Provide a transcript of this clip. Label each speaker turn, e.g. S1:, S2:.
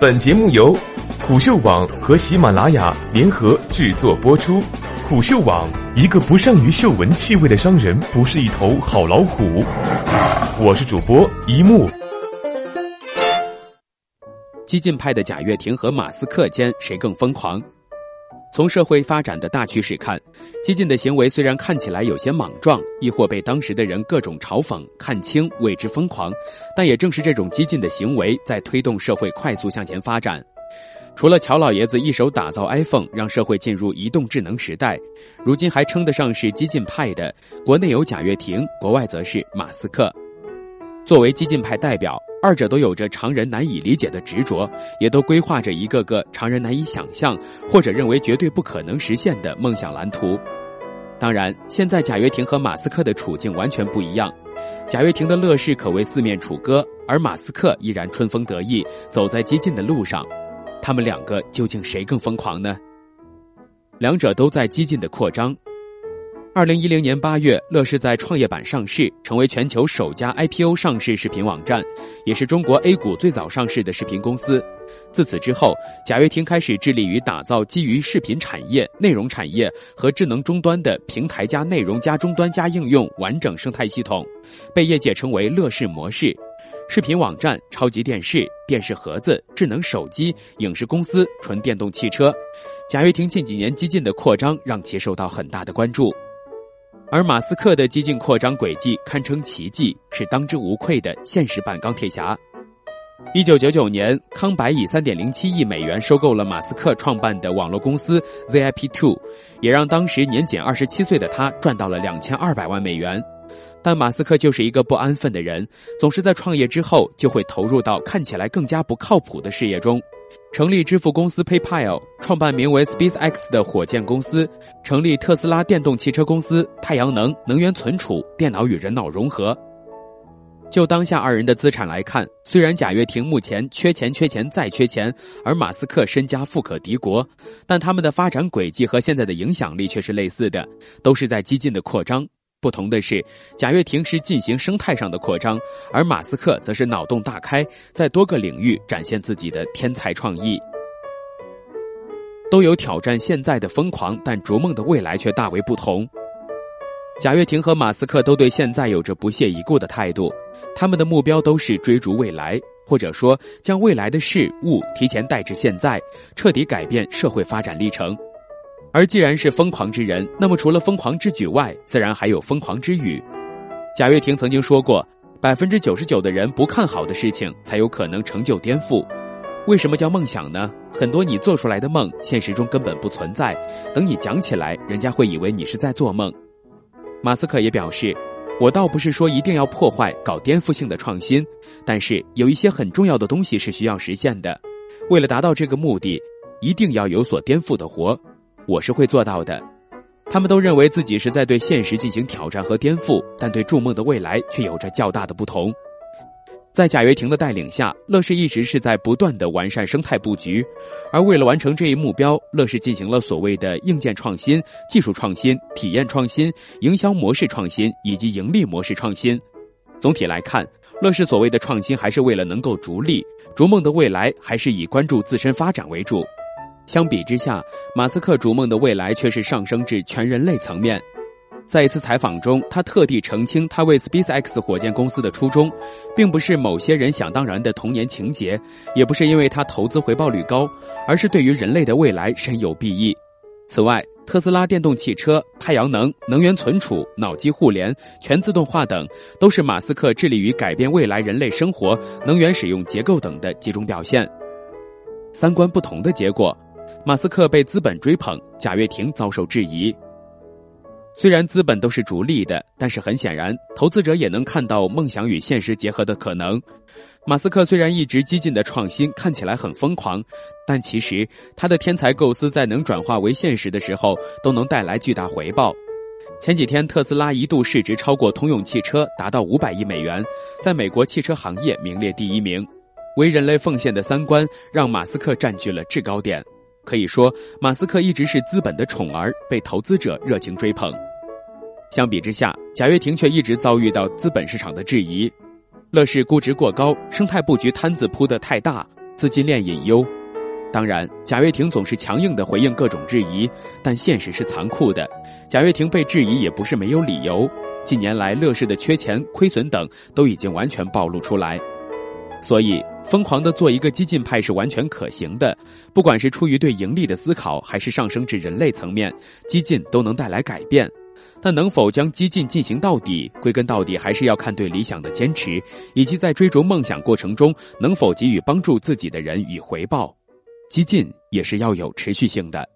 S1: 本节目由虎嗅网和喜马拉雅联合制作播出。虎嗅网：一个不善于嗅闻气味的商人，不是一头好老虎。我是主播一木。
S2: 激进派的贾跃亭和马斯克间谁更疯狂？从社会发展的大趋势看，激进的行为虽然看起来有些莽撞，亦或被当时的人各种嘲讽、看清、为之疯狂，但也正是这种激进的行为，在推动社会快速向前发展。除了乔老爷子一手打造 iPhone，让社会进入移动智能时代，如今还称得上是激进派的，国内有贾跃亭，国外则是马斯克。作为激进派代表。二者都有着常人难以理解的执着，也都规划着一个个常人难以想象或者认为绝对不可能实现的梦想蓝图。当然，现在贾跃亭和马斯克的处境完全不一样。贾跃亭的乐视可谓四面楚歌，而马斯克依然春风得意，走在激进的路上。他们两个究竟谁更疯狂呢？两者都在激进的扩张。二零一零年八月，乐视在创业板上市，成为全球首家 IPO 上市视频网站，也是中国 A 股最早上市的视频公司。自此之后，贾跃亭开始致力于打造基于视频产业、内容产业和智能终端的平台加内容加终端加应用完整生态系统，被业界称为“乐视模式”。视频网站、超级电视、电视盒子、智能手机、影视公司、纯电动汽车，贾跃亭近几年激进的扩张让其受到很大的关注。而马斯克的激进扩张轨迹堪称奇迹，是当之无愧的现实版钢铁侠。一九九九年，康柏以三点零七亿美元收购了马斯克创办的网络公司 ZIP Two，也让当时年仅二十七岁的他赚到了两千二百万美元。但马斯克就是一个不安分的人，总是在创业之后就会投入到看起来更加不靠谱的事业中。成立支付公司 PayPal，创办名为 SpaceX 的火箭公司，成立特斯拉电动汽车公司，太阳能、能源存储、电脑与人脑融合。就当下二人的资产来看，虽然贾跃亭目前缺钱、缺钱再缺钱，而马斯克身家富可敌国，但他们的发展轨迹和现在的影响力却是类似的，都是在激进的扩张。不同的是，贾跃亭是进行生态上的扩张，而马斯克则是脑洞大开，在多个领域展现自己的天才创意。都有挑战现在的疯狂，但逐梦的未来却大为不同。贾跃亭和马斯克都对现在有着不屑一顾的态度，他们的目标都是追逐未来，或者说将未来的事物提前带至现在，彻底改变社会发展历程。而既然是疯狂之人，那么除了疯狂之举外，自然还有疯狂之语。贾跃亭曾经说过：“百分之九十九的人不看好的事情，才有可能成就颠覆。为什么叫梦想呢？很多你做出来的梦，现实中根本不存在。等你讲起来，人家会以为你是在做梦。”马斯克也表示：“我倒不是说一定要破坏、搞颠覆性的创新，但是有一些很重要的东西是需要实现的。为了达到这个目的，一定要有所颠覆的活。”我是会做到的，他们都认为自己是在对现实进行挑战和颠覆，但对筑梦的未来却有着较大的不同。在贾跃亭的带领下，乐视一直是在不断的完善生态布局，而为了完成这一目标，乐视进行了所谓的硬件创新、技术创新、体验创新、营销模式创新以及盈利模式创新。总体来看，乐视所谓的创新还是为了能够逐利，逐梦的未来还是以关注自身发展为主。相比之下，马斯克逐梦的未来却是上升至全人类层面。在一次采访中，他特地澄清，他为 SpaceX 火箭公司的初衷，并不是某些人想当然的童年情节，也不是因为他投资回报率高，而是对于人类的未来深有裨益。此外，特斯拉电动汽车、太阳能、能源存储、脑机互联、全自动化等，都是马斯克致力于改变未来人类生活、能源使用结构等的几种表现。三观不同的结果。马斯克被资本追捧，贾跃亭遭受质疑。虽然资本都是逐利的，但是很显然，投资者也能看到梦想与现实结合的可能。马斯克虽然一直激进的创新，看起来很疯狂，但其实他的天才构思在能转化为现实的时候，都能带来巨大回报。前几天，特斯拉一度市值超过通用汽车，达到五百亿美元，在美国汽车行业名列第一名。为人类奉献的三观，让马斯克占据了制高点。可以说，马斯克一直是资本的宠儿，被投资者热情追捧。相比之下，贾跃亭却一直遭遇到资本市场的质疑。乐视估值过高，生态布局摊子铺得太大，资金链隐忧。当然，贾跃亭总是强硬的回应各种质疑，但现实是残酷的。贾跃亭被质疑也不是没有理由。近年来，乐视的缺钱、亏损等都已经完全暴露出来，所以疯狂的做一个激进派是完全可行的。不管是出于对盈利的思考，还是上升至人类层面，激进都能带来改变。但能否将激进进行到底，归根到底还是要看对理想的坚持，以及在追逐梦想过程中能否给予帮助自己的人以回报。激进也是要有持续性的。